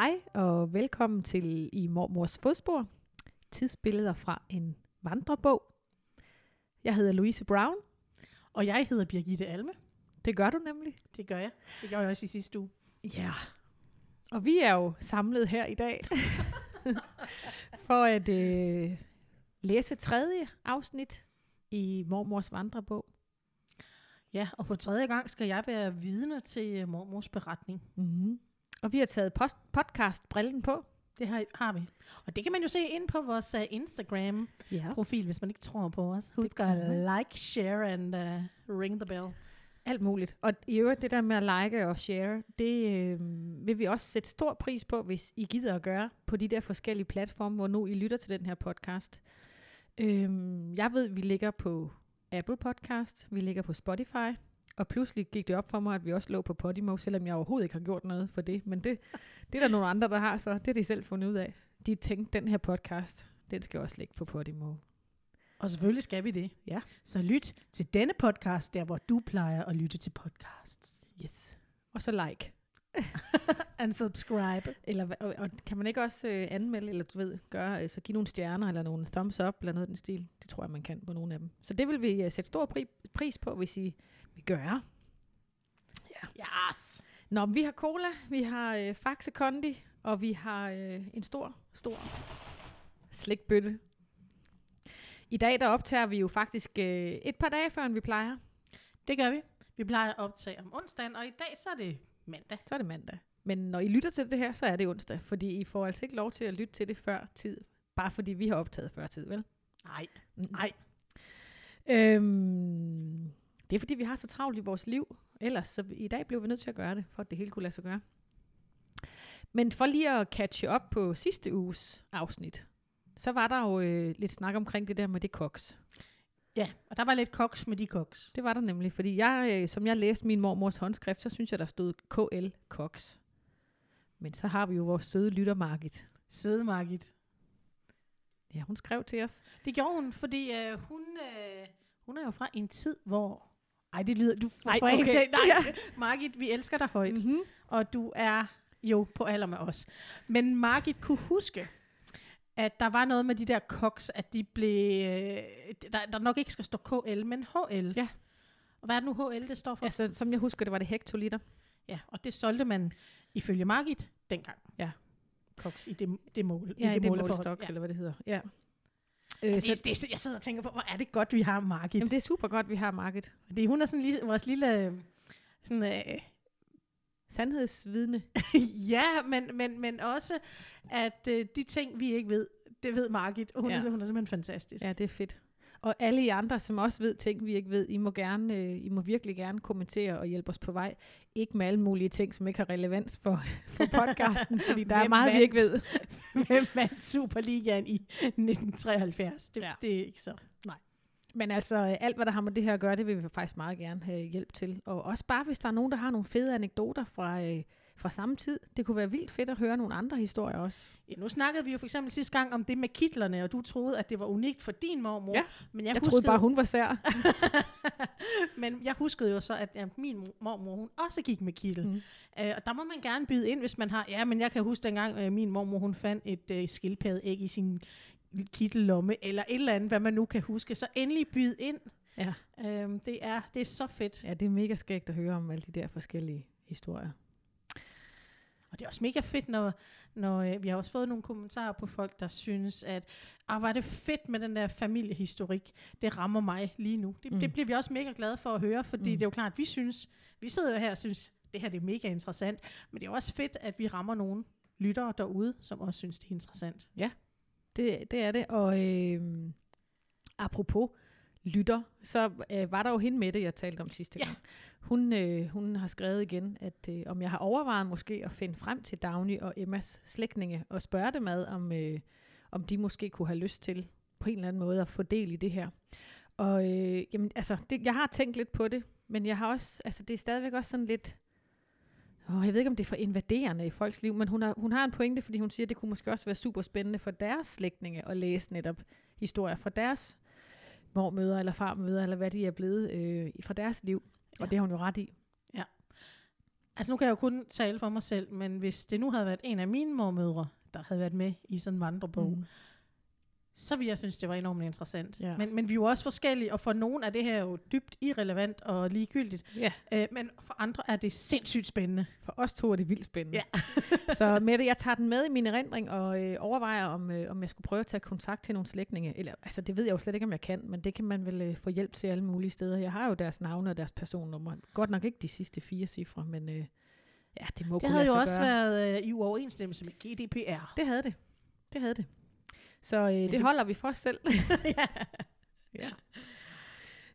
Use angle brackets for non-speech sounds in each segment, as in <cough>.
Hej og velkommen til I Mormors Fodspor. Tidsbilleder fra en vandrebog. Jeg hedder Louise Brown. Og jeg hedder Birgitte Alme. Det gør du nemlig. Det gør jeg. Det gjorde jeg også i sidste uge. Ja. Og vi er jo samlet her i dag <laughs> for at øh, læse tredje afsnit i Mormors vandrebog. Ja, og for tredje gang skal jeg være vidne til øh, mormors beretning. Mm-hmm. Og vi har taget post- podcast-brillen på. Det har, har vi. Og det kan man jo se ind på vores uh, Instagram-profil, Ja. hvis man ikke tror på os. Husk at like, share and uh, ring the bell. Alt muligt. Og i øvrigt, det der med at like og share, det øh, vil vi også sætte stor pris på, hvis I gider at gøre på de der forskellige platforme, hvor nu I lytter til den her podcast. Øh, jeg ved, vi ligger på Apple Podcast, vi ligger på Spotify, og pludselig gik det op for mig, at vi også lå på Podimo, selvom jeg overhovedet ikke har gjort noget for det. Men det, det er der nogle andre, der har, så det har de selv fundet ud af. De tænkte, den her podcast, den skal også ligge på Podimo. Og selvfølgelig skal vi det. Ja. Så lyt til denne podcast, der hvor du plejer at lytte til podcasts. Yes. Og så like. <laughs> And subscribe. Eller og, og kan man ikke også øh, anmelde, eller du ved, gøre, øh, så give nogle stjerner, eller nogle thumbs up, eller noget i den stil? Det tror jeg, man kan på nogle af dem. Så det vil vi øh, sætte stor pri- pris på, hvis I vil gøre. Yes. Nå, vi har cola, vi har øh, Faxe Kondi, og vi har øh, en stor, stor slikbøtte. I dag der optager vi jo faktisk øh, et par dage før, end vi plejer. Det gør vi. Vi plejer at optage om onsdagen, og i dag så er det mandag. Så er det mandag. Men når I lytter til det her, så er det onsdag, fordi I får altså ikke lov til at lytte til det før tid, bare fordi vi har optaget før tid, vel? Nej. Mm. Nej. Øhm, det er fordi, vi har så travlt i vores liv. Ellers, så i dag blev vi nødt til at gøre det, for at det hele kunne lade sig gøre. Men for lige at catche op på sidste uges afsnit, så var der jo øh, lidt snak omkring det der med det koks. Ja, og der var lidt koks med de koks. Det var der nemlig, fordi jeg, øh, som jeg læste min mormors håndskrift, så synes jeg, der stod KL Koks. Men så har vi jo vores søde lytter Margit. Søde Margit. Ja, hun skrev til os. Det gjorde hun, fordi øh, hun, øh, hun er jo fra en tid, hvor... Ej, det lyder... Du får Ej, okay. til. Nej, <laughs> Margit, vi elsker dig højt. Mm-hmm. Og du er jo på alder med os. Men Margit kunne huske, at der var noget med de der koks, at de blev... Øh, der, der nok ikke skal stå KL, men HL. Ja. Og hvad er det nu HL, det står for? Altså, som jeg husker, det var det hektoliter. Ja, og det solgte man ifølge Margit dengang. Ja. Koks i det, det mål. Ja, i det måleforhold. målestok, Ja. eller hvad det hedder. Ja. Øh, Det, så, det, det, jeg sidder og tænker på, hvor er det godt, vi har Margit. jamen, det er super godt, vi har Margit. Fordi hun er sådan lige, vores lille... øh, Sådan, øh, Sandhedsvidne. <laughs> ja, men, men, men også, at øh, de ting, vi ikke ved, det ved Margit. Hun, ja. er, hun er simpelthen fantastisk. Ja, det er fedt. Og alle I andre, som også ved ting, vi ikke ved, I må, gerne, øh, I må virkelig gerne kommentere og hjælpe os på vej. Ikke med alle mulige ting, som ikke har relevans for, <laughs> for podcasten, <laughs> fordi der er Hvem meget, vi ikke ved. <laughs> Hvem vandt Superligaen i 1973? Det, Ja. det er ikke så. Men altså, øh, alt hvad der har med det her at gøre, det vil vi faktisk meget gerne have hjælp til. Og også bare, hvis der er nogen, der har nogle fede anekdoter fra, øh, fra samme tid. Det kunne være vildt fedt at høre nogle andre historier også. Ja, nu snakkede vi jo for eksempel sidste gang om det med kitlerne, og du troede, at det var unikt for din mormor. Ja. men Jeg, jeg, jeg troede bare, hun var sær. <laughs> men jeg huskede jo så, at ja, min mormor, hun også gik med kittel. Mm. Øh, og der må man gerne byde ind, hvis man har... Ja, men jeg kan huske dengang, øh, min mormor, hun fandt et øh, skildpaddeæg i sin kittellomme, eller et eller andet, hvad man nu kan huske. Så endelig byde ind. Ja. Øhm, det, er, det er så fedt. ja, det er mega skægt at høre om alle de der forskellige historier. Og det er også mega fedt, når, når øh, vi har også fået nogle kommentarer på folk, der synes, at ah, var det fedt med den der familiehistorik. Det rammer mig lige nu. Det, Mm. det bliver vi også mega glade for at høre, fordi Mm. det er jo klart, at vi synes, vi sidder jo her og synes, det her det er mega interessant. Men det er også fedt, at vi rammer nogle lyttere derude, som også synes, det er interessant. Det, det er det. Og øh, apropos lytter, så øh, var der jo hende med det, jeg talte om sidste Ja. gang. Hun, øh, hun har skrevet igen, at øh, om jeg har overvejet måske at finde frem til Dagny og Emmas slægtninge og spørge dem ad, om, øh, om de måske kunne have lyst til på en eller anden måde at få del i det her. Og øh, jamen, altså, det, jeg har tænkt lidt på det, men jeg har også, altså det er stadigvæk også sådan lidt, åh, jeg ved ikke, om det er for invaderende i folks liv, men hun har, hun har en pointe, fordi hun siger, at det kunne måske også være super spændende for deres slægtninge at læse netop historier fra deres mormøder eller farmøder, eller hvad de er blevet øh, fra deres liv. Og Ja. det har hun jo ret i. Altså nu kan jeg jo kun tale for mig selv, men hvis det nu havde været en af mine mormødre, der havde været med i sådan en vandrebog, mm. Så ville jeg synes, det var enormt interessant. Ja. Men, men vi er jo også forskellige, og for nogen er det her jo dybt irrelevant og ligegyldigt. Ja, Øh, men for andre er det sindssygt spændende. for os to er det vildt spændende. Ja. <laughs> så Mette, jeg tager den med i min erindring og øh, overvejer, om, øh, om jeg skulle prøve at tage kontakt til nogle slægtninge. Eller, altså, det ved jeg jo slet ikke, om jeg kan, men det kan man vel øh, få hjælp til alle mulige steder. Jeg har jo deres navne og deres personnummer. Godt nok ikke de sidste fire cifre, men øh, ja, det må Det kunne havde lade jo også gøre. været øh, i uoverensstemmelse med GDPR. Det havde det. Det havde det. Så øh, det, det- holder vi for os selv. <laughs> ja. ja.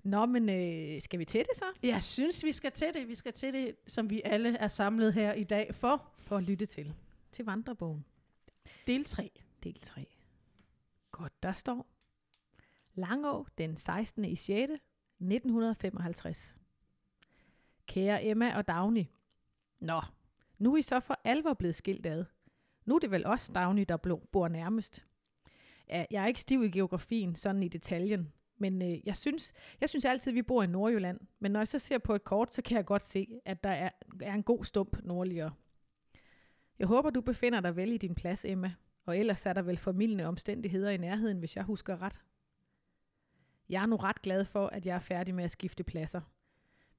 Nå, men øh, skal vi til det så? Jeg synes, vi skal til det. Vi skal til det, som vi alle er samlet her i dag for For at lytte til. Til vandrebogen. del 3. Del 3. Godt, der står. Langå den 16. i 6. 1955. Kære Emma og Dagny. Nå, nu er I så for alvor blevet skilt ad. Nu er det vel også Dagny, der bor nærmest. Jeg er ikke stiv i geografien, sådan i detaljen. Men øh, jeg, synes, jeg synes altid, at vi bor i Nordjylland. Men når jeg så ser på et kort, så kan jeg godt se, at der er, er en god stump nordligere. Jeg håber, du befinder dig vel i din plads, Emma. Og ellers er der vel formidlende omstændigheder i nærheden, hvis jeg husker ret. Jeg er nu ret glad for, at jeg er færdig med at skifte pladser.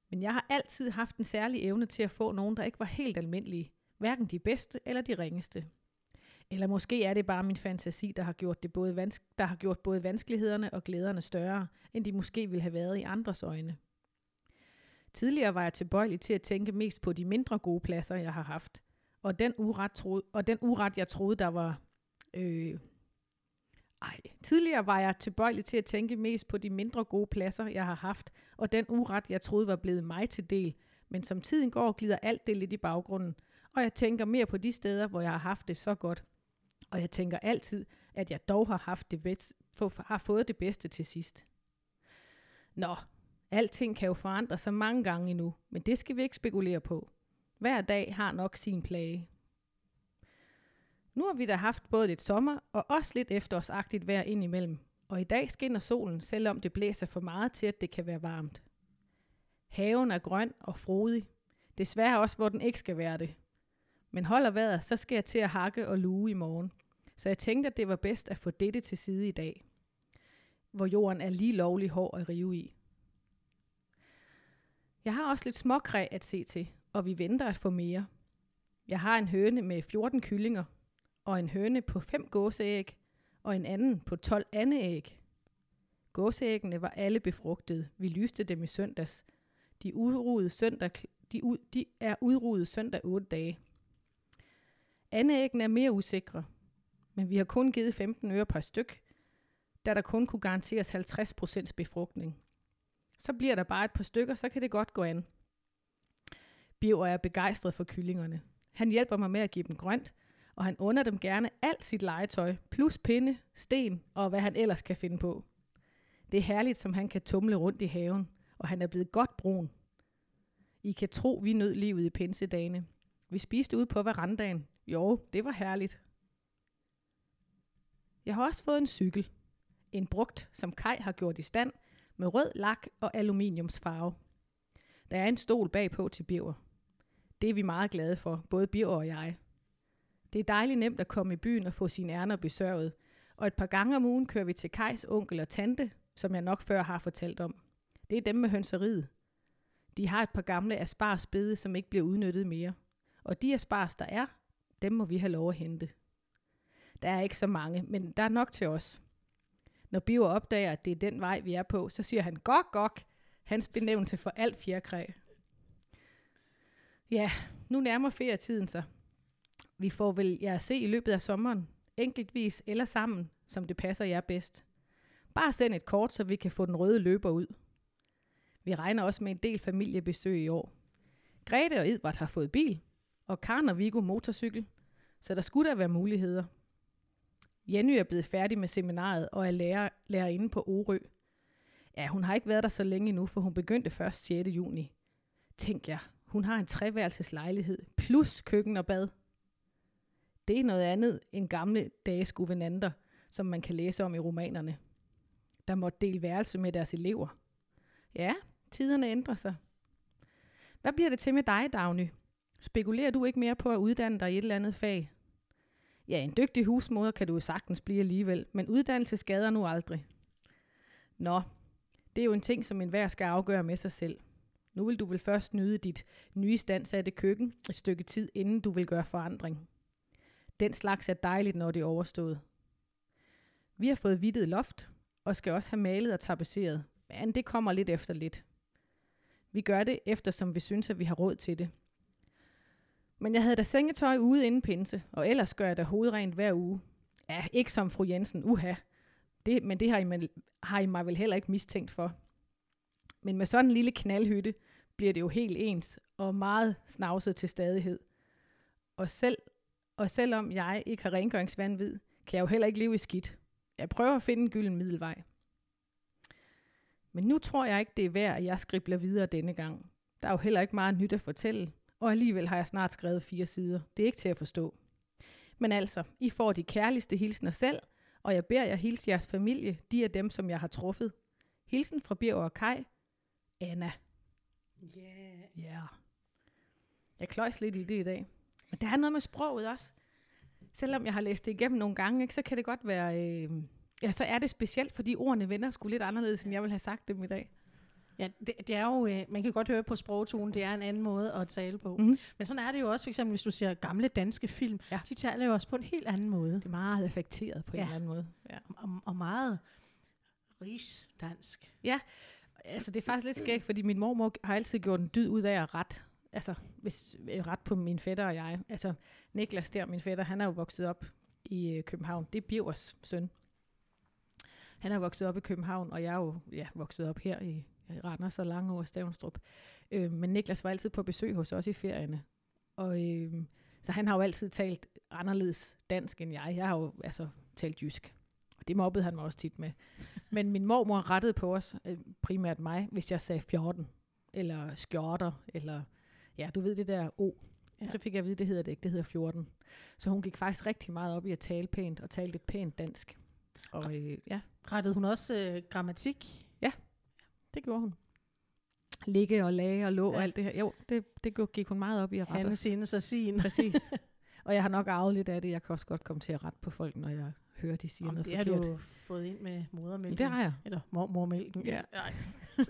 Men jeg har altid haft en særlig evne til at få nogen, der ikke var helt almindelige. Hverken de bedste eller de ringeste. Eller måske er det bare min fantasi, der har gjort, det både vanske, der har gjort både vanskelighederne og glæderne større, end de måske ville have været i andres øjne. Tidligere var jeg tilbøjelig til at tænke mest på de mindre gode pladser, jeg har haft. Og den uret, troede, og den uret jeg troede, der var Øh, ej, tidligere var jeg tilbøjelig til at tænke mest på de mindre gode pladser, jeg har haft, og den uret, jeg troede var blevet mig til del. Men som tiden går, glider alt det lidt i baggrunden, og jeg tænker mere på de steder, hvor jeg har haft det så godt. Og jeg tænker altid, at jeg dog har, haft det bedst, få- har fået det bedste til sidst. Nå, alting kan jo forandre sig mange gange endnu, men det skal vi ikke spekulere på. Hver dag har nok sin plage. Nu har vi da haft både lidt sommer og også lidt efterårsagtigt vejr indimellem. Og i dag skinner solen, selvom det blæser for meget til, at det kan være varmt. Haven er grøn og frodig. Desværre også, hvor den ikke skal være det. Men holder vejret, så skal jeg til at hakke og luge i morgen. Så jeg tænkte, at det var bedst at få dette til side i dag. Hvor jorden er lige lovlig hård at rive i. Jeg har også lidt småkræ at se til, og vi venter at få mere. Jeg har en høne med 14 kyllinger, og en høne på 5 gåseæg, og en anden på 12 andeæg. Gåseæggene var alle befrugtede. Vi lyste dem i søndags. De, udrugede søndag, de, ud, de er udrudet søndag 8 dage. Andeæggene er mere usikre, men vi har kun givet 15 øre per styk, da der kun kunne garanteres 50% befrugtning. Så bliver der bare et par stykker, så kan det godt gå an. Biver er begejstret for kyllingerne. Han hjælper mig med at give dem grønt, og han under dem gerne alt sit legetøj, plus pinde, sten og hvad han ellers kan finde på. Det er herligt, som han kan tumle rundt i haven, og han er blevet godt brun. I kan tro, vi nød livet i pinsedagene. Vi spiste ude på verandaen. Jo, det var herligt. Jeg har også fået en cykel. En brugt, som Kai har gjort i stand, med rød lak og aluminiumsfarve. Der er en stol bagpå til Birger. Det er vi meget glade for, både Birger og jeg. Det er dejligt nemt at komme i byen og få sine ærner besørget, og et par gange om ugen kører vi til Kajs onkel og tante, som jeg nok før har fortalt om. Det er dem med hønseriet. De har et par gamle asparsbede, som ikke bliver udnyttet mere. Og de aspars, der er, dem må vi have lov at hente. Der er ikke så mange, men der er nok til os. Når Biver opdager, at det er den vej, vi er på, så siger han, gok, gok, hans benævnelse for alt fjerkræ. Ja, nu nærmer ferietiden sig. Vi får vel jer at se i løbet af sommeren, enkeltvis eller sammen, som det passer jer bedst. Bare send et kort, så vi kan få den røde løber ud. Vi regner også med en del familiebesøg i år. Grete og Edvard har fået bil, og Karen og motorcykel, så der skulle der være muligheder. Jenny er blevet færdig med seminaret og er lærer, lærerinde på Orø. Ja, hun har ikke været der så længe nu, for hun begyndte først 6. juni. Tænk jeg, hun har en treværelses lejlighed, plus køkken og bad. Det er noget andet end gamle dages guvernanter, som man kan læse om i romanerne. Der måtte dele værelse med deres elever. Ja, tiderne ændrer sig. Hvad bliver det til med dig, Dagny? Spekulerer du ikke mere på at uddanne dig i et eller andet fag? Ja, en dygtig husmoder kan du jo sagtens blive alligevel, men uddannelse skader nu aldrig. Nå, det er jo en ting, som enhver skal afgøre med sig selv. Nu vil du vel først nyde dit nye standsatte køkken et stykke tid, inden du vil gøre forandring. Den slags er dejligt, når det er overstået. Vi har fået vidtet loft, og skal også have malet og tapetseret, men det kommer lidt efter lidt. Vi gør det, eftersom vi synes, at vi har råd til det. Men jeg havde da sengetøj ude inden pinse, og ellers gør jeg da hovedrent hver uge. Ja, ikke som fru Jensen, uha. Det, men det har I, har I mig vel heller ikke mistænkt for. Men med sådan en lille knaldhytte bliver det jo helt ens og meget snavset til stadighed. Og, selv, og selvom jeg ikke har rengøringsvandvid, kan jeg jo heller ikke leve i skidt. Jeg prøver at finde en gylden middelvej. Men nu tror jeg ikke, det er værd, at jeg skribler videre denne gang. Der er jo heller ikke meget nyt at fortælle, og alligevel har jeg snart skrevet fire sider. Det er ikke til at forstå. Men altså, I får de kærligste hilsner selv, og jeg beder jer hilse jeres familie. De er dem, som jeg har truffet. Hilsen fra Birger og Kai. Anna. Ja. Yeah. Ja. Yeah. Jeg kløjs lidt i det i dag. Men der er noget med sproget også. Selvom jeg har læst det igennem nogle gange, ikke, så kan det godt være... Øh, ja, så er det specielt, fordi ordene vender sgu lidt anderledes, end jeg vil have sagt dem i dag. Ja, det, det er jo, øh, man kan godt høre på sprogtonen, det er en anden måde at tale på. Mm. Men sådan er det jo også, for eksempel hvis du ser gamle danske film, Ja. de taler jo også på en helt anden måde. Det er meget affekteret på ja. Ja. en eller anden måde. Ja. Og, og meget rigsdansk. Altså, det er faktisk lidt skægt, fordi min mormor har altid gjort en dyd ud af at ret. Altså, hvis, øh, ret på min fætter og jeg. Altså, Niklas der, min fætter, han er jo vokset op i øh, København. Det er Birgers søn. Han er vokset op i København, og jeg er jo ja, vokset op her i Randers og Langeå og Stavnstrup. Øh, men Niklas var altid på besøg hos os i ferierne. Og, øh, så han har jo altid talt anderledes dansk end jeg. Jeg har jo altså talt jysk. Og det mobbede han mig også tit med. <laughs> Men min mormor rettede på os, øh, primært mig, hvis jeg sagde 14, eller skjorter, eller ja, du ved det der O. Ja. Ja. Så fik jeg at vide, det hedder det ikke, det hedder 14. Så hun gik faktisk rigtig meget op i at tale pænt, og tale lidt pænt dansk. Og øh, ja, Rettede hun også øh, grammatik? Det gjorde hun. Ligge og lage og lå ja. Og alt det her. Jo, det, det gik hun meget op i at rette Hanne, os. Sines og sin. <laughs> Præcis. <laughs> og jeg har nok arvet lidt af det. Jeg kan også godt komme til at rette på folk, når jeg hører, de siger Om noget det har forkert. du fået ind med modermælken. det har jeg. Eller mormormælken. Ja. <laughs>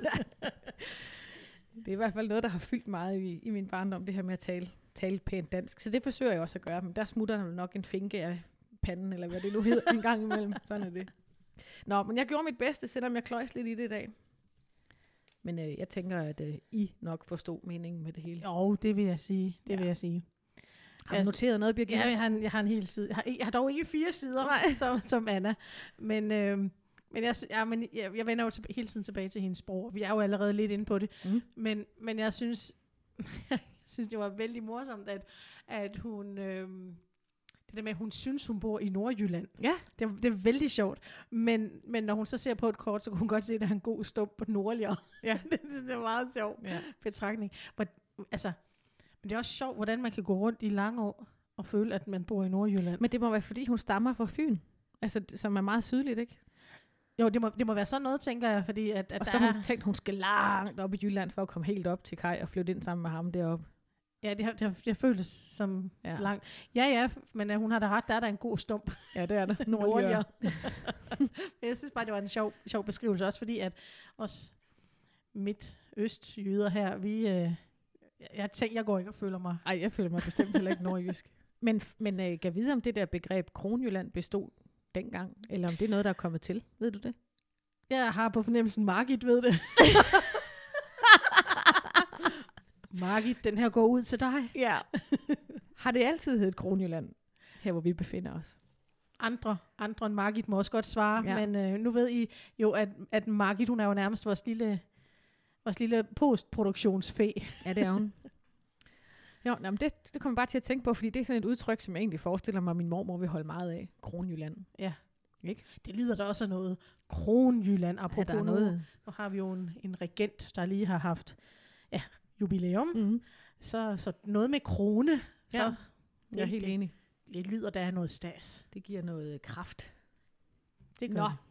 Det er i hvert fald noget, der har fyldt meget i, i min barndom, det her med at tale, tale pænt dansk. Så det forsøger jeg også at gøre, men der smutter der nok en finke af panden, eller hvad det nu hedder, en gang imellem. Sådan er det. Nå, men jeg gjorde mit bedste, selvom jeg kløjs lidt i det i dag. Men øh, jeg tænker, at øh, I nok forstod meningen med det hele. Jo, det vil jeg sige. Det Ja. vil jeg sige. Har du Jeg- noteret noget, Birgit? Ja, jeg har, en, jeg har en hel side. Jeg har, jeg har dog ikke fire sider, Nej. <laughs> som, som Anna. Men, øh, men, jeg, ja, men jeg, jeg vender jo tilbage, hele tiden tilbage til hendes sprog. Vi er jo allerede lidt inde på det. Mm. Men, men jeg synes, <laughs> jeg synes, det var vældig morsomt, at, at hun... Øh, det der med, at hun synes, hun bor i Nordjylland. Ja. Det, er- det er vældig sjovt. Men, men når hun så ser på et kort, så kunne hun godt se, at der er en god stump på nordligere. Ja. <laughs> det jeg er meget sjovt ja. betragtning. Men, altså, men det er også sjovt, hvordan man kan gå rundt i lange år og føle, at man bor i Nordjylland. Men det må være, fordi hun stammer fra Fyn. Altså, som er meget sydligt, ikke? Jo, det må, det må være sådan noget, tænker jeg, fordi at, at Og så har hun tænkt, hun skal langt op i Jylland for at komme helt op til Kai og flytte ind sammen med ham deroppe. Ja, det har, det har, det har føltes som Ja. ja. langt. Ja, ja, men uh, hun har da ret, der er der en god stump Ja, det er der. <laughs> nordligere. <laughs> Jeg synes bare, det var en sjov, sjov beskrivelse, også fordi at os midt-øst-jyder her, vi, øh, jeg, tænker, jeg går ikke og føler mig Ej, jeg føler mig bestemt heller ikke nordjysk. <laughs> Men, men øh, kan vide, om det der begreb Kronjylland bestod dengang, eller om det er noget, der er kommet til. Ved du det? Jeg har på fornemmelsen, Margit ved det. Margit, den her går ud til dig. Ja. <laughs> Har det altid heddet Kronjylland, her hvor vi befinder os? Andre, andre end Margit må også godt svare, Ja. ja. men øh, nu ved I jo, at, at Margit, hun er jo nærmest vores lille, vores lille postproduktionsfæ. Ja, det er hun. Jo, nå, men det, det kommer bare til at tænke på, fordi det er sådan et udtryk, som jeg egentlig forestiller mig, at min mormor vil holde meget af. Kronjylland. Det lyder da også af noget. Kronjylland, Ja, apropos der er noget. noget. Nu har vi jo en, en regent, der lige har haft ja, jubilæum. Mm. Så, så noget med krone, så Ja. Jeg er helt det- enig. det lyder der er noget stas. Det giver noget kraft. Det Nå. gør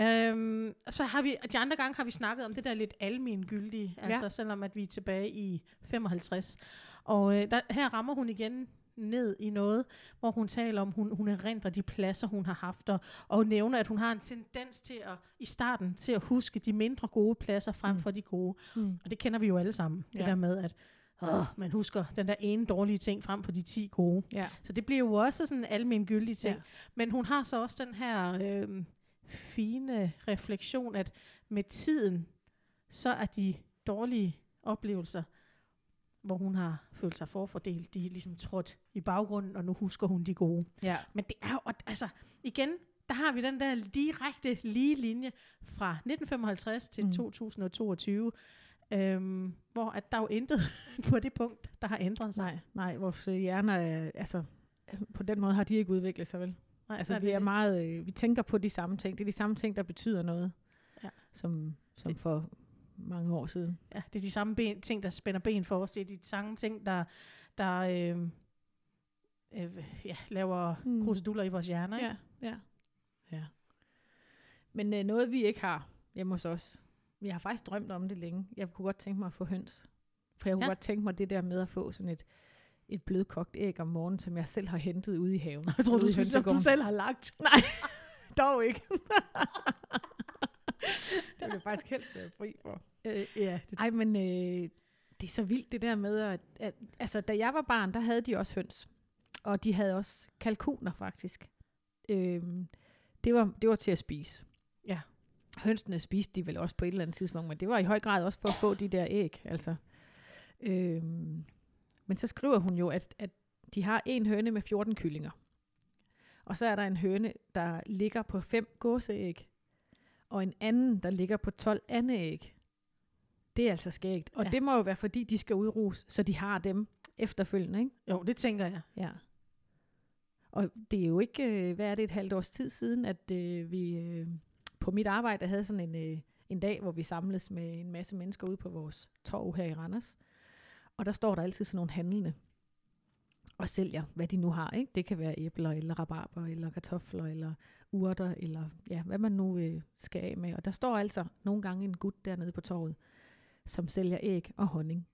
Øhm, så har vi, de andre gange har vi snakket om det der lidt almengyldige, Ja. altså selvom at vi er tilbage i 55. Og øh, der, her rammer hun igen ned i noget, hvor hun taler om, hun, hun erindrer de pladser, hun har haft, og, og nævner, at hun har en tendens til at, i starten, til at huske de mindre gode pladser frem Mm. for de gode. Mm. Og det kender vi jo alle sammen, det Ja. der med, at åh, man husker den der ene dårlige ting frem for de 10 gode. Ja. Så det bliver jo også sådan en almen gyldig ting. Ja. Men hun har så også den her øh, fine refleksion, at med tiden, så er de dårlige oplevelser, hvor hun har følt sig forfordelt, de er ligesom trådt i baggrunden, og nu husker hun de gode. ja. Men det er jo, og altså, igen, der har vi den der direkte lige linje fra 1955 til Mm. mm. 2022, øhm, hvor at der er jo intet <laughs> på det punkt, der har ændret sig. Nej, nej, vores øh, hjerner er, altså, på den måde har de ikke udviklet sig, vel? Nej, Altså, nej, vi er det. meget, øh, vi tænker på de samme ting. Det er de samme ting, der betyder noget, Ja. som, som Det- for mange år siden. Ja, det er de samme ben, ting, der spænder ben for os. Det er de samme ting, der, der øh, øh, ja, laver Mm. kruseduller i vores hjerner. Ikke? Ja, ja. ja. Men øh, noget, vi ikke har hjemme hos os, jeg har faktisk drømt om det længe. Jeg kunne godt tænke mig at få høns. For jeg kunne ja. Godt tænke mig det der med at få sådan et, et blødkogt æg om morgenen, som jeg selv har hentet ude i haven. Jeg <laughs> tror, du, du hønsegården. selv har lagt. <laughs> Nej, dog ikke. <laughs> det vil jeg faktisk helst være fri for. Øh, ja, det, Ej, men øh, det er så vildt det der med, at, at altså, da jeg var barn, der havde de også høns. Og de havde også kalkuner, faktisk. Øhm, det, var, det var til at spise. Ja. Hønsene spiste de vel også på et eller andet tidspunkt, men det var i høj grad også for at få de der æg. Altså. Øhm, men så skriver hun jo, at, at de har en høne med 14 kyllinger. Og så er der en høne, der ligger på fem gåseæg. Og en anden, der ligger på 12 andeæg. Det er altså skægt. Og ja. Det må jo være, fordi de skal udruges, så de har dem efterfølgende, ikke? jo, det tænker jeg. Ja. Og det er jo ikke, øh, hvad er det, et halvt års tid siden, at øh, vi øh, på mit arbejde havde sådan en, øh, en dag, hvor vi samles med en masse mennesker ude på vores torv her i Randers. Og der står der altid sådan nogle handlende og sælger, hvad de nu har. Ikke? Det kan være æbler, eller rabarber, eller kartofler, eller urter, eller ja, hvad man nu øh, skal af med. Og der står altså nogle gange en gut dernede på torvet, som sælger æg og honning.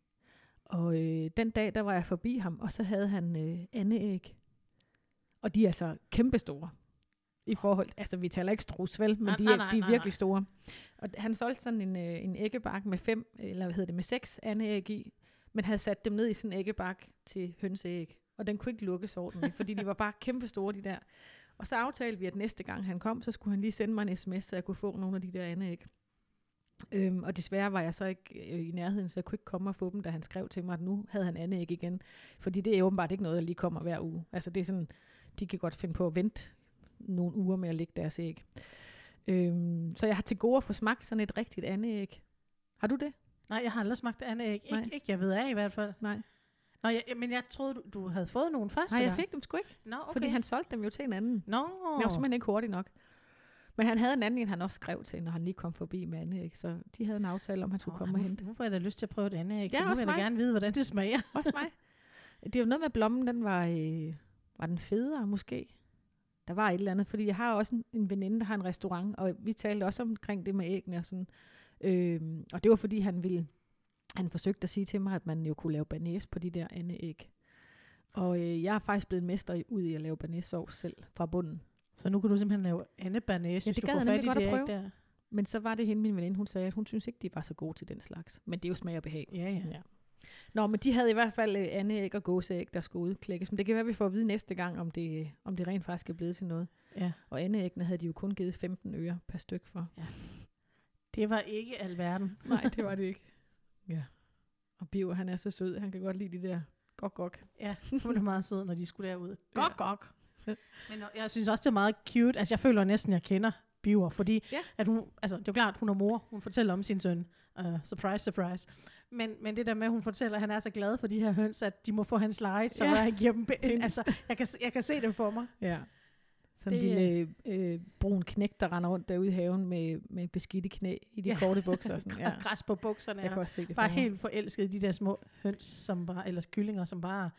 Og øh, den dag, der var jeg forbi ham, og så havde han øh, andeæg. Og de er altså kæmpestore. I forhold, altså vi taler ikke strus, vel, men Nej, de nej, er, nej, de er nej, virkelig nej. store. Og han solgte sådan en, øh, en æggebak med fem, eller hvad hedder det, med seks andeæg i, men havde sat dem ned i sådan en æggebak til hønseæg. Og den kunne ikke lukkes ordentligt, fordi de var bare kæmpestore, de der. Og så aftalte vi, at næste gang han kom, så skulle han lige sende mig en sms, så jeg kunne få nogle af de der andeæg. Øhm, og desværre var jeg så ikke øh, i nærheden, så jeg kunne ikke komme og få dem, da han skrev til mig, at nu havde han andeæg igen. Fordi det er åbenbart ikke noget, der lige kommer hver uge. Altså det er sådan, de kan godt finde på at vente nogle uger med at lægge deres æg. Øhm, så jeg har til gode at få smagt sådan et rigtigt andeæg. Har du det? Nej, jeg har aldrig smagt andeæg. Nej. Ikke, ikke jeg ved af i hvert fald. Nej. Nå, jeg, men jeg troede, du, du havde fået nogen første Nej, jeg fik dem sgu ikke, Nå, okay. fordi han solgte dem jo til en anden. Nå, Jeg var simpelthen ikke hurtig nok. Men han havde en anden, en han også skrev til, når han lige kom forbi med andeæg. Så de havde en aftale om, han skulle Nå, komme og hente. Nu får jeg da lyst til at prøve et andeæg. Ja, for nu også vil jeg gerne vide, hvordan det smager. <laughs> Også mig. Det er jo noget med, at blommen, den var, øh, var den federe måske. Der var et eller andet, fordi jeg har også en, en veninde, der har en restaurant, og vi talte også omkring det med æggene og sådan. Øhm, og det var fordi, han ville, han forsøgte at sige til mig, at man jo kunne lave banæs på de der andeæg. Og øh, jeg er faktisk blevet mester i- ud i at lave banæssovs selv fra bunden. Så nu kan du simpelthen lave andebanæs, Ja, hvis det du gad får jeg fat nemlig i godt det at prøve. der. Men så var det hende, min veninde, hun sagde, at hun synes ikke, de var så gode til den slags. Men det er jo smag og behag. Ja, ja. Ja. Nå, men de havde i hvert fald øh, andeæg og gåseæg, der skulle udklækkes. Men det kan være, at vi får at vide næste gang, om det, om det rent faktisk er blevet til noget. ja. Og andeæggene havde de jo kun givet 15 øre per styk for. Det var ikke alverden. <laughs> Nej, det var det ikke. Ja. Og Bio, han er så sød. Han kan godt lide de der gok gok. Ja, hun er meget sød, når de skulle derud. Gok, gok. Men jeg synes også, det er meget cute. Altså, jeg føler næsten, jeg kender Biver, fordi Ja. at hun, altså, det er jo klart, hun er mor. Hun fortæller om sin søn. Uh, surprise, surprise. Men, men det der med, at hun fortæller, at han er så glad for de her høns, at de må få hans leje, så Ja. han giver dem be- altså, jeg kan, jeg kan se det for mig. Ja. Sådan en Det, lille øh, brun knæk, der render rundt derude i haven med, med beskidte knæ i de Ja. korte bukser. Og <laughs> sådan. Ja. Græs på bukserne. Jeg kan også se det for Bare mig. helt forelsket i de der små høns, som bare, eller kyllinger, som bare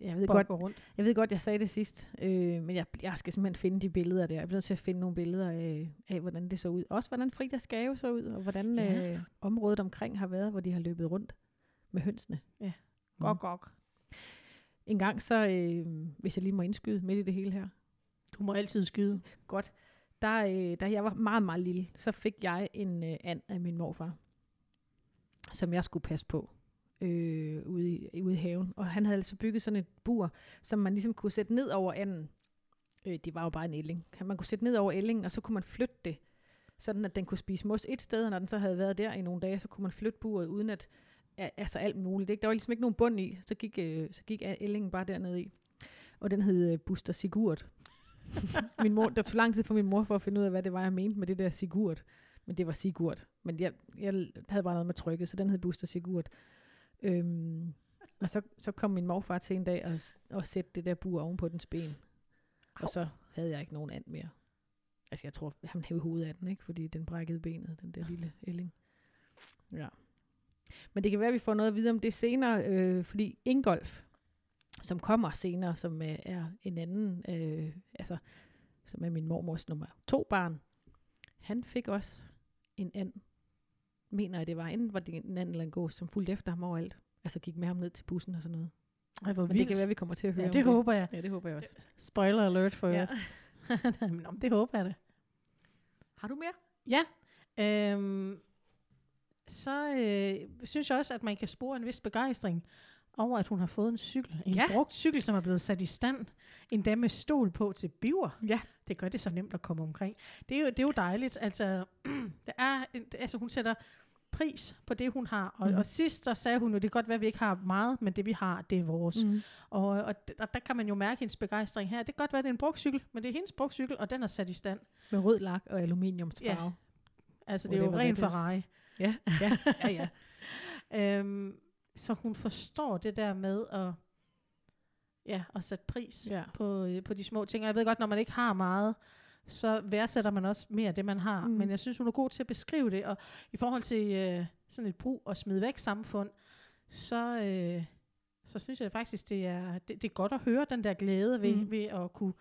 Jeg ved, godt, rundt. jeg ved godt, jeg sagde det sidst, øh, men jeg, jeg skal simpelthen finde de billeder der. Jeg bliver nødt til at finde nogle billeder af, af hvordan det så ud. Også hvordan Frida Skave så ud, og hvordan Ja. øh, området omkring har været, hvor de har løbet rundt med hønsene. Ja. Mm. Gok, gok. En gang så, øh, hvis jeg lige må indskyde midt i det hele her, du må altid skyde. godt, der, øh, da jeg var meget, meget lille, så fik jeg en øh, and af min morfar, som jeg skulle passe på øh, ude, i, ude i haven. Og han havde altså bygget sådan et bur, som man ligesom kunne sætte ned over anden. Øh, det var jo bare en ælling. Man kunne sætte ned over ællingen, og så kunne man flytte det, sådan at den kunne spise mos et sted, og når den så havde været der i nogle dage, så kunne man flytte buret uden at, altså alt muligt. Ikke? Der var ligesom ikke nogen bund i, så gik, øh, så gik ællingen bare dernede i. Og den hed øh, Buster Sigurd. <laughs> min mor, der tog lang tid for min mor for at finde ud af, hvad det var, jeg mente med det der Sigurd. Men det var Sigurd. Men jeg, jeg havde bare noget med trykket, så den hed Buster Sigurd. Øhm, og så, så kom min morfar til en dag og, og sætte det der bur oven på dens ben. Og så havde jeg ikke nogen and mere. Altså jeg tror, han hævde hovedet af den, ikke? Fordi den brækkede benet, den der lille ælling. Ja. Men det kan være, at vi får noget at vide om det senere, øh, fordi Ingolf, som kommer senere, som øh, er en anden, øh, altså, som er min mormors nummer to barn, han fik også en and. Mener jeg, det var. Enten var det en and eller en gås, som fulgte efter ham overalt. Altså gik med ham ned til bussen og sådan noget. Ej, hvor Men det vildt. kan være, vi kommer til at høre ja, om det håber jeg. Ja, det håber jeg også. Spoiler alert for Ja. jer. <laughs> Men om det håber jeg da. Har du mere? Ja. Øhm, så øh, synes jeg også, at man kan spore en vis begejstring over, at hun har fået en cykel. En Ja. brugt cykel, som er blevet sat i stand. Endda med stol på til biver. Ja. Det gør det så nemt at komme omkring. Det er jo, det er jo dejligt. Altså, <clears throat> der er, en- altså, hun sætter pris på det, hun har. Og, mm. og sidst, der sagde hun jo, det kan godt være, at vi ikke har meget, men det vi har, det er vores. Mm. Og, og der, der kan man jo mærke hendes begejstring her. Det kan godt være, det er en brugtcykel, men det er hendes brugtcykel, og den er sat i stand. Med rød lak og aluminiumsfarve. Altså, det er jo ren. Ferrari. Ja, ja, ja. ja. <laughs> Øhm, så hun forstår det der med at, ja, at sætte pris Ja. på, øh, på de små ting. Og jeg ved godt, når man ikke har meget, så værdsætter man også mere det, man har. Mm. Men jeg synes, hun er god til at beskrive det. Og i forhold til øh, sådan et brug og smid væk samfund, så, øh, så synes jeg faktisk, det er, det, det er godt at høre den der glæde ved, Mm. ved at kunne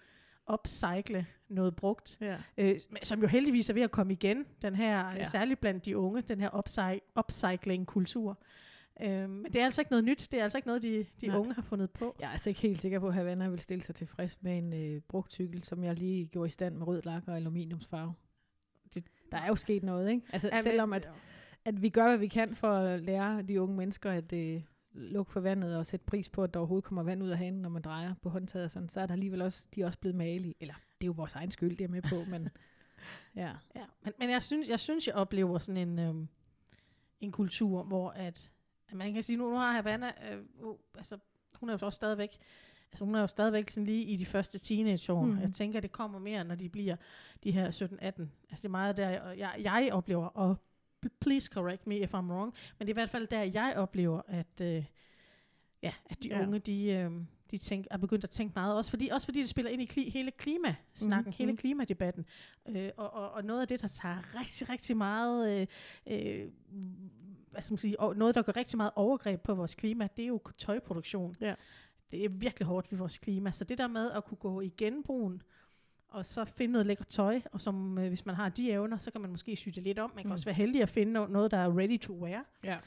upcycle noget brugt ja. øh, som jo heldigvis er ved at komme igen, den her, ja. særligt blandt de unge, den her upcy- upcycling-kultur. Øh, men det er altså ikke noget nyt, det er altså ikke noget, de, de Nej. unge har fundet på. Jeg er altså ikke helt sikker på, at Havana vil stille sig tilfreds med en øh, brugt cykel, som jeg lige gjorde i stand med rød lak og aluminiumsfarve. Det, der er jo sket noget, ikke? Altså, Ja, ja, men- selvom at, at vi gør, hvad vi kan for at lære de unge mennesker at øh, lukke for vandet og sætte pris på, at der overhovedet kommer vand ud af hanen, når man drejer på håndtaget og sådan, så er der alligevel også, de er også blevet malige. Eller, det er jo vores egen skyld, det er med på, men <laughs> ja. Ja, men, men jeg, synes, jeg synes, jeg oplever sådan en, øhm, en kultur, hvor at man kan sige, nu, nu har Havana, øh, uh, altså, hun er jo også stadigvæk, altså hun er jo stadigvæk sådan lige i de første teenageår. Mm. Jeg tænker, det kommer mere, når de bliver de her 17-18. Altså det er meget der, jeg, jeg, jeg oplever, og please correct me if I'm wrong, men det er i hvert fald der, jeg oplever, at, øh, ja, at de Ja. unge, de, øh, de tænk, er begyndt at tænke meget, også fordi, også fordi det spiller ind i kli, hele klimasnakken, mm. hele mhm. klimadebatten. Øh, og, og, og noget af det, der tager rigtig, rigtig meget, øh, øh, hvad skal man sige, og noget, der gør rigtig meget overgreb på vores klima, det er jo tøjproduktion. Ja. Det er virkelig hårdt ved vores klima. Så det der med at kunne gå i genbrugen, og så finde noget lækkert tøj, og som, øh, hvis man har de evner, så kan man måske sy det lidt om. Man kan Mm. også være heldig at finde no- noget, der er ready to wear. ja.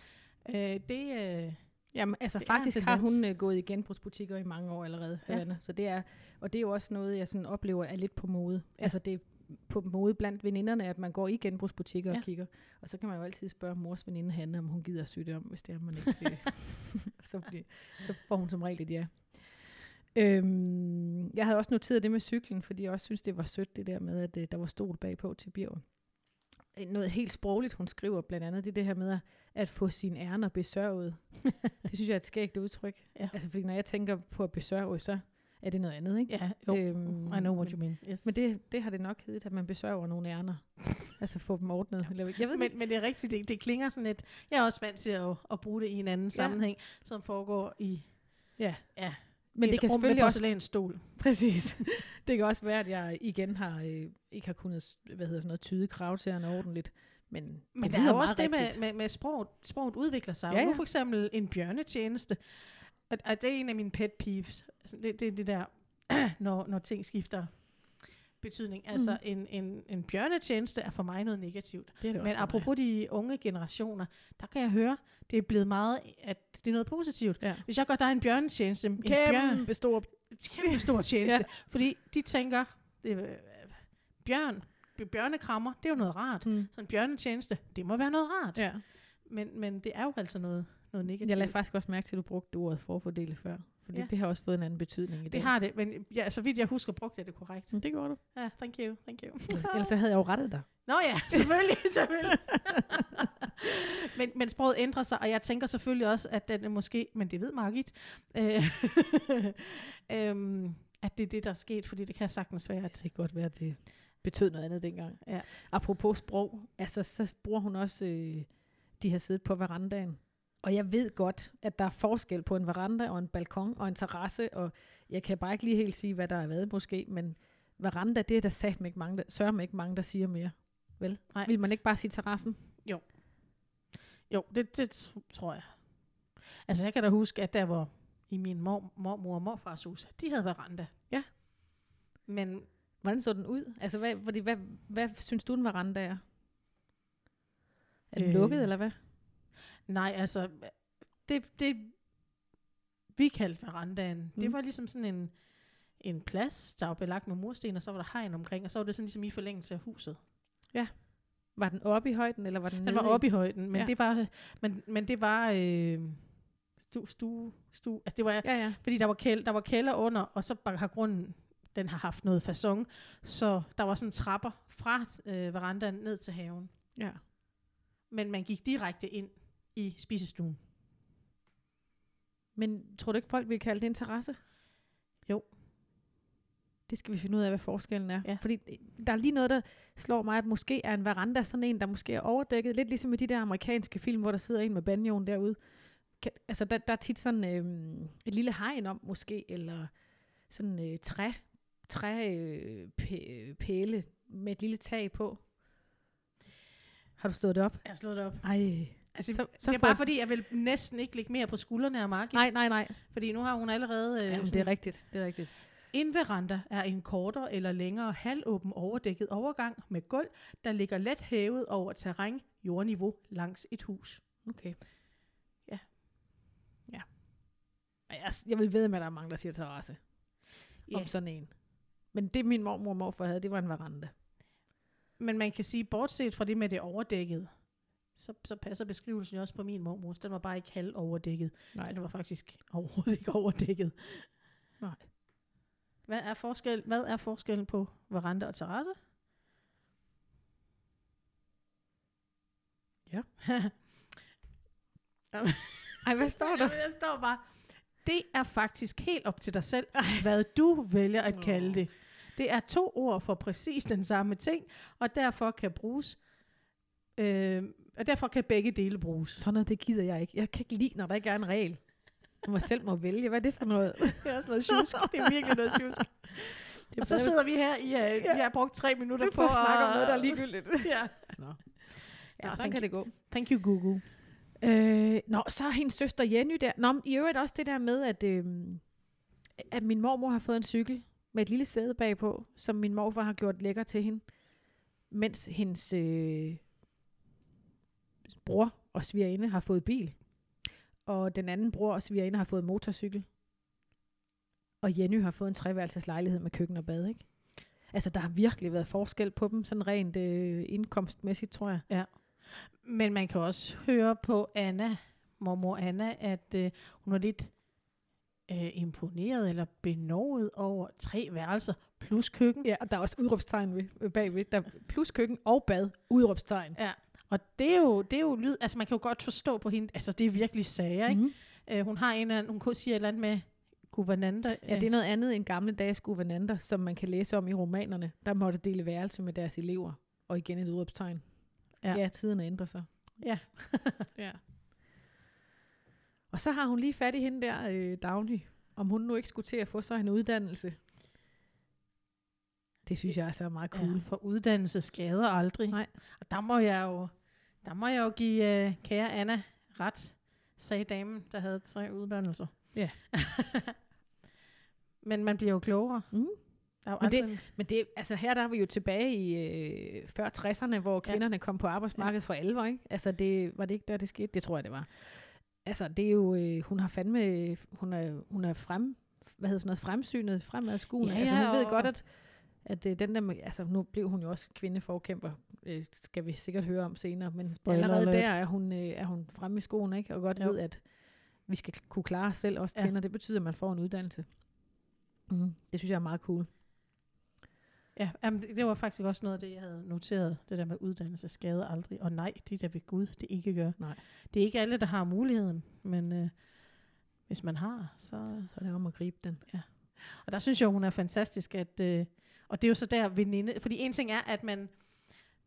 Øh, det, øh, Jamen, altså Det faktisk har hun øh, gået i genbrugsbutikker i mange år allerede, Ja. Så det er, og det er jo også noget, jeg sådan oplever er lidt på mode. Ja. Altså det på mode blandt veninderne, at man går i genbrugsbutikker ja. Og kigger. Og så kan man jo altid spørge mors veninde Hanne, om hun gider at sy det om, hvis det er, man ikke øh, <laughs> så, bliver, så får hun som regel et ja. Øhm, jeg havde også noteret det med cyklen, fordi jeg også synes, det var sødt, det der med, at øh, der var stol bagpå til Birger. Øh, Noget helt sprogligt, hun skriver blandt andet, det er det her med at, at få sine ærner besørget. <laughs> det synes jeg er et skægt udtryk. Ja. Altså, fordi når jeg tænker på at besørge, så er det noget andet, ikke? ja, jo, Øhm, I know what men- you mean. Yes. Men det, det har det nok heddet, at man besørger nogle ærner. <laughs> altså få dem ordnet. Eller, jeg ved men, men det er rigtigt, det, det klinger sådan lidt, jeg er også vant til at, at bruge det i en anden Ja. sammenhæng, som foregår i Ja. ja, Men et det kan med selvfølgelig også porcelænsstol. Præcis. <laughs> det kan også være, at jeg igen har øh, ikke har kunnet hvad hedder sådan noget, tyde kravtagerne ordentligt. Men, Men det der er også det med, rigtigt. med, med sproget. Sproget udvikler sig. Ja. ja. Nu for eksempel en bjørnetjeneste. Og, og det er en af mine pet peeves. Altså, det, det er det der, <clears throat> når, når ting skifter betydning. Altså Mhm. en, en, en bjørnetjeneste er for mig noget negativt. Det er det Men apropos de unge generationer, der kan jeg høre, det er blevet meget, at det er noget positivt. Ja. Hvis jeg gør dig en bjørnetjeneste, en Kæmpe bjørn, stor... <laughs> kæmpe stor tjeneste, <laughs> ja. fordi de tænker, det, er, øh, bjørn, bjørnekrammer, det er jo noget rart. Mm. Så en bjørnetjeneste, det må være noget rart. Ja. Men, men det er jo altså noget, noget negativt. Jeg lagde faktisk også mærke til, at du brugte ordet forfordele før. Fordi Ja. ja. det har også fået en anden betydning i dag. det har det, men ja, så vidt jeg husker, brugte jeg det korrekt. Men det gjorde du. Ja, thank you, thank you. Ellers, så havde jeg jo rettet dig. Nå ja, <laughs> selvfølgelig, selvfølgelig. <laughs> men, men sproget ændrer sig, og jeg tænker selvfølgelig også, at den er måske, men det ved Margit, øh, <laughs> øhm, at det er det, der er sket, fordi det kan sagtens være, at Det kan godt være, at det betød noget andet dengang. Ja. Apropos sprog, altså så bruger hun også, øh, de har siddet på verandaen. Og jeg ved godt, at der er forskel på en veranda og en balkon og en terrasse, og jeg kan bare ikke lige helt sige, hvad der har været måske, men veranda, det er der sat ikke mange, der, sørger mig ikke mange, der siger mere. Vel? Nej. Vil man ikke bare sige terrassen? jo, det, det tr- tror jeg. Altså jeg kan da huske, at der var i min mor, mormor og morfars hus, de havde veranda. Ja. Men Hvordan så den ud? Altså, hvad, fordi, hvad, hvad synes du, en veranda er? Er den øh. lukket, eller hvad? Nej, altså, det, det vi kaldte verandaen, mm. det var ligesom sådan en, en plads, der var belagt med mursten, og så var der hegn omkring, og så var det sådan ligesom i forlængelse af huset. Var den oppe i højden, eller var den Den nede var oppe i højden, men Ja. det var, men, men det var øh, stu, stu, stu, altså det var, Ja, ja. fordi der var, kæld, der var kælder under, og så har grunden, den har haft noget fasong, så der var sådan trapper fra øh, verandaen ned til haven. ja. Men man gik direkte ind i spisestuen. Men tror du ikke, folk vil kalde det en terrasse? Jo. Det skal vi finde ud af, hvad forskellen er. Ja. Fordi der er lige noget, der slår mig, at måske er en veranda sådan en, der måske er overdækket. Lidt ligesom i de der amerikanske film, hvor der sidder en med banjoen derude. Kan, altså, der, der er tit sådan øhm, et lille hegn om, måske, eller sådan øh, træ, træ øh, pæ- pæle med et lille tag på. Har du stået det op? Jeg har slået det op. Ej. Altså, Så- så, det er bare fordi, jeg vil næsten ikke lægge mere på skuldrene af Margit. Nej, nej, nej. Fordi nu har hun allerede... Øh, Jamen, det er rigtigt. Det er rigtigt. En veranda er en kortere eller længere halvåben overdækket overgang med gulv, der ligger let hævet over terræn jordniveau langs et hus. Okay. Ja. Ja. Jeg, jeg vil ved med, at der er mange, der siger terrasse Ja. om sådan en. Men det min mormor og morfar havde, det var en veranda. Men man kan sige, bortset fra det med det overdækket, så, så passer beskrivelsen jo også på min mormors. Den var bare ikke halv overdækket. Nej, Den var faktisk overhovedet ikke overdækket. Nej. Hvad er, forskel, hvad er forskellen på veranda og terrasse? Ja. <laughs> Ej, hvad står der? Jeg står bare, det er faktisk helt op til dig selv, hvad du vælger at kalde det. Det er to ord for præcis den samme ting, og derfor kan bruges, øh, og derfor kan begge dele bruges. Sådan noget, det gider jeg ikke. Jeg kan ikke lide, når der ikke er en regel. Jeg må selv må vælge. Hvad er det for noget? <laughs> Det er også noget tjusk. Det er virkelig noget tjusk. <laughs> Det Og så sidder vi her i, uh, Ja. vi har brugt tre minutter på at snakke om noget, der er ligegyldigt. <laughs> Ja. Nå. Ja, Ja, sådan kan det gå. Thank you, Google. Øh, nå, så er hendes søster Jenny der. Nå, i øvrigt også det der med, at, øh, at min mormor har fået en cykel med et lille sæde bagpå, som min morfar har gjort lækker til hende, mens hendes øh, bror og svigerinde har fået bil. Og den anden bror og svigerinde har fået motorcykel. Og Jenny har fået en treværelses lejlighed med køkken og bad, ikke? Altså, der har virkelig været forskel på dem, sådan rent øh, indkomstmæssigt, tror jeg. Men man kan også høre på Anna, mormor Anna, at øh, hun er lidt øh, imponeret eller benovet over tre værelser plus køkken. Ja, og der er også udråbstegn ved, øh, bagved. Der er plus køkken og bad, udråbstegn. Ja. Og det er, jo, det er jo lyd, altså man kan jo godt forstå på hende, altså det er virkelig sager, ikke? Mm. Øh, hun har en eller anden, hun kunne sige et eller andet med guvernanter. Ja, det er noget andet end gamle dages guvernanter, som man kan læse om i romanerne. Der måtte dele værelse med deres elever. Og igen et udråbstegn. Ja. Ja, ja tiderne ændrer sig. Ja. <laughs> ja. Og så har hun lige fat i hende der, øh, Dagny, om hun nu ikke skulle til at få sig en uddannelse. Det synes jeg altså er meget cool. Ja, for uddannelse skader aldrig. Nej. Og der må jeg jo, der må jeg jo give uh, kære Anna ret, sagde damen, der havde tre uddannelser. Ja. <laughs> Men man bliver jo klogere. Mm. Der er jo Men det-. Men det, altså her der er vi jo tilbage i øh, før 60'erne, hvor kvinderne kom på arbejdsmarkedet for alvor, ikke? Altså det, var det ikke der, det skete? Det tror jeg, det var. Altså det er jo, øh, hun har fandme, hun er, hun er frem, hvad hedder sådan noget, fremsynet, fremadskuende. Ja, altså hun ja, ved godt, at, at øh, den der, med- altså nu blev hun jo også kvindeforkæmper, øh, skal vi sikkert høre om senere, men Spoiler allerede alert. der er hun, øh, er hun fremme i skoen, ikke? Og godt Jo. ved, at vi skal kunne klare os selv, også Ja. kvinder. Det betyder, at man får en uddannelse. Mm. Det synes jeg er meget cool. Ja, jamen, det det var faktisk også noget af det, jeg havde noteret. Det der med uddannelse skader aldrig. Og nej, det der ved Gud, det ikke gør. Nej. Det er ikke alle, der har muligheden, men øh, hvis man har, så... Så er det om at gribe den. Og der synes jeg, hun er fantastisk, at... Øh, og det er jo så der veninde... Fordi en ting er, at man,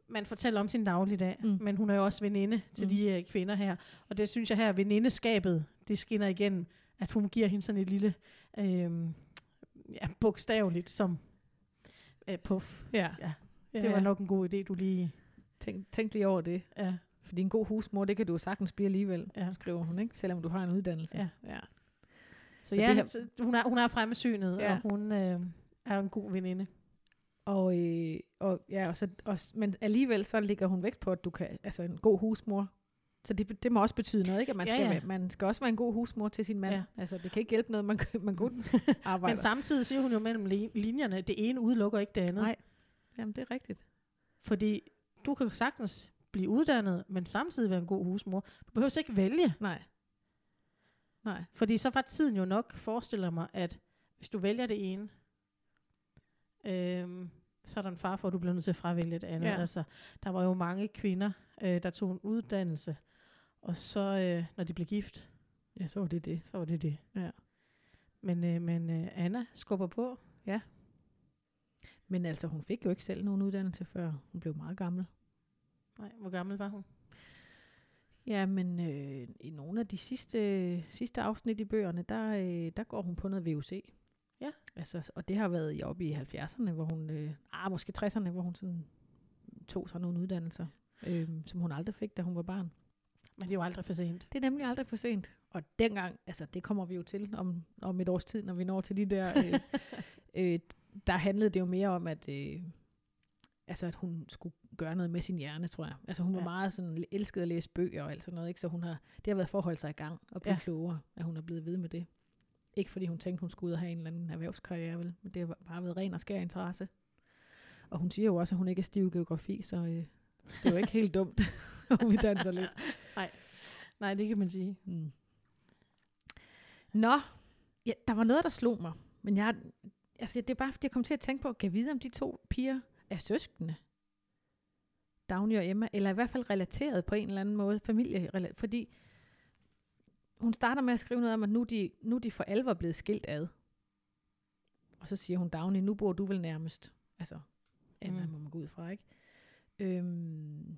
man fortæller om sin dagligdag, Mm. men hun er jo også veninde til Mm. de øh, kvinder her. Og det synes jeg her, venindeskabet, det skinner igen, at hun giver hende sådan et lille... Øh, ja, bogstaveligt som øh, puff. Ja. Ja, ja Det var nok en god idé, du lige... Tænk, tænk lige over det. Ja, Fordi en god husmor, det kan du jo sagtens blive alligevel, ja. skriver hun, ikke? Selvom du har en uddannelse. Ja. ja. Så, Så ja, det her- så hun, er, hun er fremsynet, Ja. ja. og hun øh, er en god veninde. Og, øh, og, ja, og så, og, men alligevel så ligger hun vægt på, at du kan, altså en god husmor. Så det, det må også betyde noget, ikke? At man, Ja, skal, ja. man skal også være en god husmor til sin mand. Ja. Altså, det kan ikke hjælpe noget, man, <laughs> man kun <laughs> arbejder. Men samtidig siger hun jo mellem li- linjerne, at det ene udelukker ikke det andet. Nej, jamen det er rigtigt. Fordi du kan sagtens blive uddannet, men samtidig være en god husmor. Du behøver ikke vælge. Nej. Nej. Fordi så var tiden jo nok, forestiller mig, at hvis du vælger det ene, øhm, så er der en far for, at du bliver nødt til at fravælge det andet. Ja. Ja. Altså, der var jo mange kvinder, øh, der tog en uddannelse, og så, øh, når de blev gift, Ja, så var det det. så var det det. Ja. Men, øh, men øh, Anna skubber på. Men altså, hun fik jo ikke selv nogen uddannelse, før hun blev meget gammel. Nej, hvor gammel var hun? Ja, men øh, i nogle af de sidste, sidste afsnit i bøgerne, der, øh, der går hun på noget VUC. Ja. Altså, og det har været i oppe i 70'erne, hvor hun, øh, ah, måske 60'erne, hvor hun sådan tog sig nogle uddannelser, øh, som hun aldrig fik, da hun var barn. Men det er jo aldrig for sent. Det er nemlig aldrig for sent. Og dengang, altså det kommer vi jo til om, om et års tid, når vi når til de der, øh, <laughs> øh, der handlede det jo mere om, at, øh, altså, at hun skulle gøre noget med sin hjerne, tror jeg. Altså hun var Ja. meget sådan, elsket at læse bøger og alt sådan noget, ikke? så hun har, det har været for at holde sig i gang og blive. Ja. klogere, at hun er blevet ved med det. Ikke fordi hun tænkte, hun skulle ud og have en eller anden erhvervskarriere, vel? men det har bare været ren og skær interesse. Og hun siger jo også, at hun ikke er stiv i geografi, så øh, det er jo ikke helt dumt, <laughs> at hun uddanner sig lidt. <laughs> Nej, det kan man sige. Mm. Nå, ja, der var noget, der slog mig. Men jeg, altså, det er bare, fordi jeg kom til at tænke på, kan jeg vide, om de to piger er søskende? Dagny og Emma, eller i hvert fald relateret på en eller anden måde, familie, fordi hun starter med at skrive noget om, at nu er de, nu er de for alvor blevet skilt ad. Og så siger hun, Dagny, nu bor du vel nærmest. Altså, Emma Mm. må man gå ud fra, ikke? Øhm,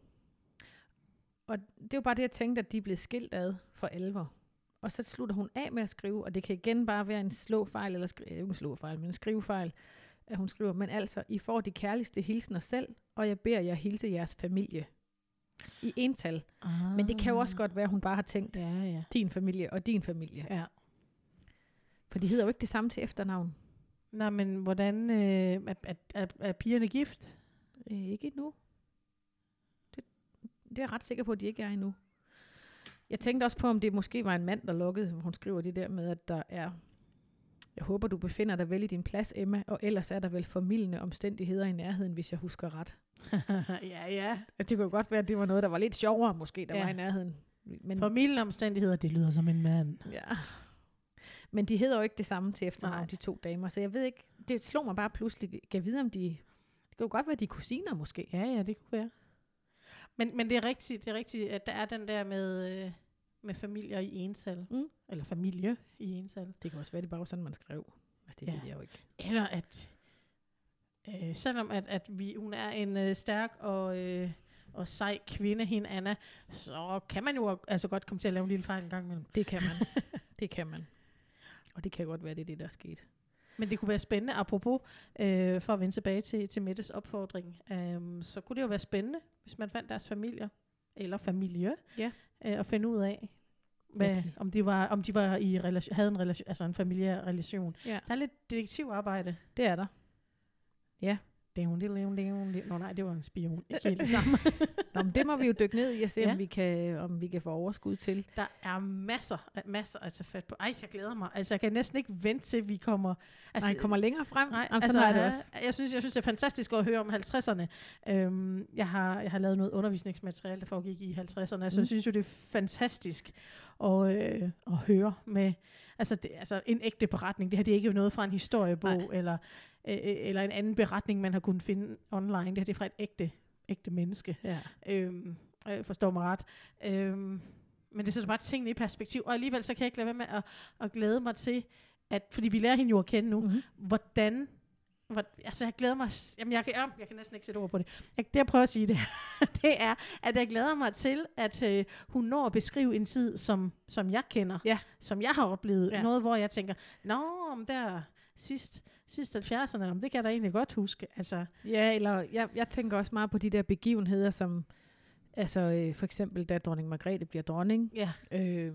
og det var bare det, jeg tænkte, at de er blevet skilt ad for alvor. Og så slutter hun af med at skrive, og det kan igen bare være en slåfejl, eller skri- ikke en slåfejl, men en skrivefejl, at hun skriver, men altså, I får de kærligste hilsner selv, og jeg beder jer hilse jeres familie. I ental. Ah. Men det kan jo også godt være, at hun bare har tænkt, Ja, ja. din familie og din familie. Ja. For de hedder jo ikke det samme til efternavn. Nå, men hvordan øh, er, er, er, er pigerne gift? Øh, ikke endnu. Det, det er jeg ret sikker på, at de ikke er endnu. Jeg tænkte også på, om det måske var en mand, der lukkede, hvor hun skriver det der med, at der er... Jeg håber, du befinder dig vel i din plads, Emma, og ellers er der vel formidlende omstændigheder i nærheden, hvis jeg husker ret. <laughs> ja, ja. Det kunne godt være, at det var noget, der var lidt sjovere, måske, der ja. Var i nærheden. Men, Familien omstændigheder, det lyder som en mand. ja. Men de hedder jo ikke det samme til efternavn, de to damer, så jeg ved ikke, det slog mig bare pludselig, kan jeg vide, om de... Det jo godt være, de er kusiner, måske. Ja, ja, det kunne være. Men, men det er rigtigt, det er rigtigt, at der er den der med, øh, med familier i ental. Mm. Eller familie i ental. Det kan også være, det bare var sådan, man skrev. Altså, det Ja. ved jeg jo ikke. Eller at, øh, selvom at, at vi, hun er en øh, stærk og, øh, og sej kvinde, hende Anna, så kan man jo altså godt komme til at lave en lille fejl en gang imellem. Det kan man. <laughs> det kan man. Og det kan godt være, det er det, der er sket. Men det kunne være spændende, apropos, øh, for at vende tilbage til, til Mettes opfordring, øh, så kunne det jo være spændende, hvis man fandt deres familier, eller familie, Ja. øh, og finde ud af, Hvad, Okay. om, de var, om de var i relation, havde en, relation, altså en familiær relation. Ja. Der er lidt detektivarbejde. Det er der. Dævn, det dævn, dævn, dævn. Nå nej, det var en spion. Ikke helt det <laughs> samme. Nå, men det må vi jo dykke ned i og se, ja. Ja. om, vi kan, om vi kan få overskud til. Der er masser, masser at tage fat på. Ej, jeg glæder mig. Altså, jeg kan næsten ikke vente til, vi kommer... Altså, Nej, kommer længere frem. Nej, Jamen, altså, jeg det også. Jeg synes, jeg synes, det er fantastisk at høre om 50'erne. Øhm, jeg, har, jeg har lavet noget undervisningsmateriale, der foregik i 50'erne, så Mm. jeg synes jo, det er fantastisk at, øh, at høre med altså, det, altså en ægte beretning. Det her det er ikke noget fra en historiebog, eller, øh, eller en anden beretning, man har kunnet finde online. Det her det er fra et ægte, ægte menneske. Ja. Øhm, øh, forstår mig ret. Øhm, men det sætter bare tingene i perspektiv, og alligevel så kan jeg ikke lade være med at, at glæde mig til, at, fordi vi lærer hende jo at kende nu, Mm-hmm. hvordan hvor, altså jeg glæder mig, jamen jeg kan, ja, jeg kan næsten ikke sætte ord på det. Jeg, det jeg prøver at sige det, <laughs> det er, at jeg glæder mig til, at øh, hun når at beskrive en tid, som, som jeg kender, Ja. som jeg har oplevet. Ja. Noget, hvor jeg tænker, nå, om der sidst, sidst 70'erne, om det kan jeg da egentlig godt huske. Altså, Ja, eller jeg, jeg tænker også meget på de der begivenheder, som altså øh, for eksempel, da dronning Margrethe bliver dronning. ja, Øh,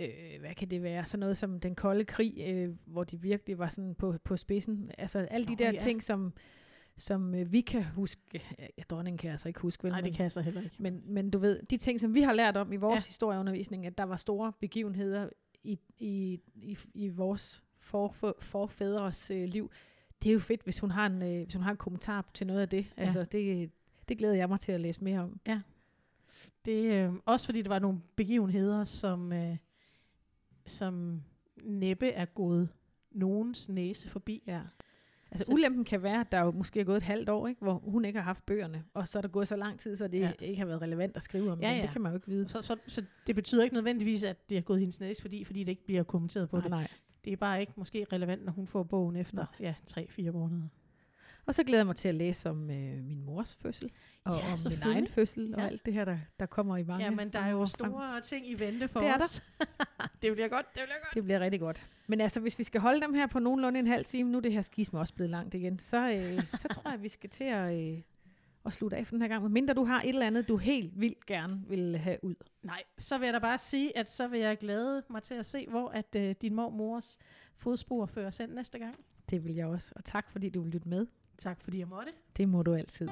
øh, hvad kan det være? Sådan noget som den kolde krig, øh, hvor de virkelig var sådan på, på spidsen. Altså alle de Nå, der ja. ting, som, som øh, vi kan huske. Ja, dronningen kan jeg altså ikke huske, vel? nej, det men- kan jeg så heller ikke. Men, men du ved, de ting, som vi har lært om i vores Ja. ja. historieundervisning, at der var store begivenheder i, i, i, i vores for, for, forfædres øh, liv, det er jo fedt, hvis hun har en, øh, hvis hun har en kommentar til noget af det. Ja. Altså, det, det glæder jeg mig til at læse mere om. Det øh, også fordi det var nogle begivenheder, som, øh, som næppe er gået nogens næse forbi. Ja. Altså Så- ulempen kan være, at der jo måske er gået et halvt år, ikke, hvor hun ikke har haft bøgerne, og så er der gået så lang tid, så det Ja. ikke har været relevant at skrive om Ja, ja. Det kan man jo ikke vide. Så, så, så det betyder ikke nødvendigvis, at det er gået hendes næse, fordi, fordi det ikke bliver kommenteret på Nej, det. nej. Det er bare ikke måske relevant, når hun får bogen efter Nej. ja, 3-4 måneder. Og så glæder jeg mig til at læse om øh, min mors fødsel, og Ja, om min egen fødsel, og Ja. alt det her, der, der kommer i mange Ja, men der er jo år frem. store ting i vente for Det er der. os. <laughs> det bliver godt, det bliver godt. Det bliver rigtig godt. Men altså, hvis vi skal holde dem her på nogenlunde en halv time, nu er det her skisme også blevet langt igen, så, øh, så tror jeg, vi skal til at, øh, at slutte af for den her gang. Men mindre du har et eller andet, du helt vildt gerne vil have ud. Nej, så vil jeg da bare sige, at så vil jeg glæde mig til at se, hvor at øh, din mormors fodspor fører os hen næste gang. Det vil jeg også. Og tak, fordi du vil lytte med. Tak fordi jeg måtte. Det må du altid.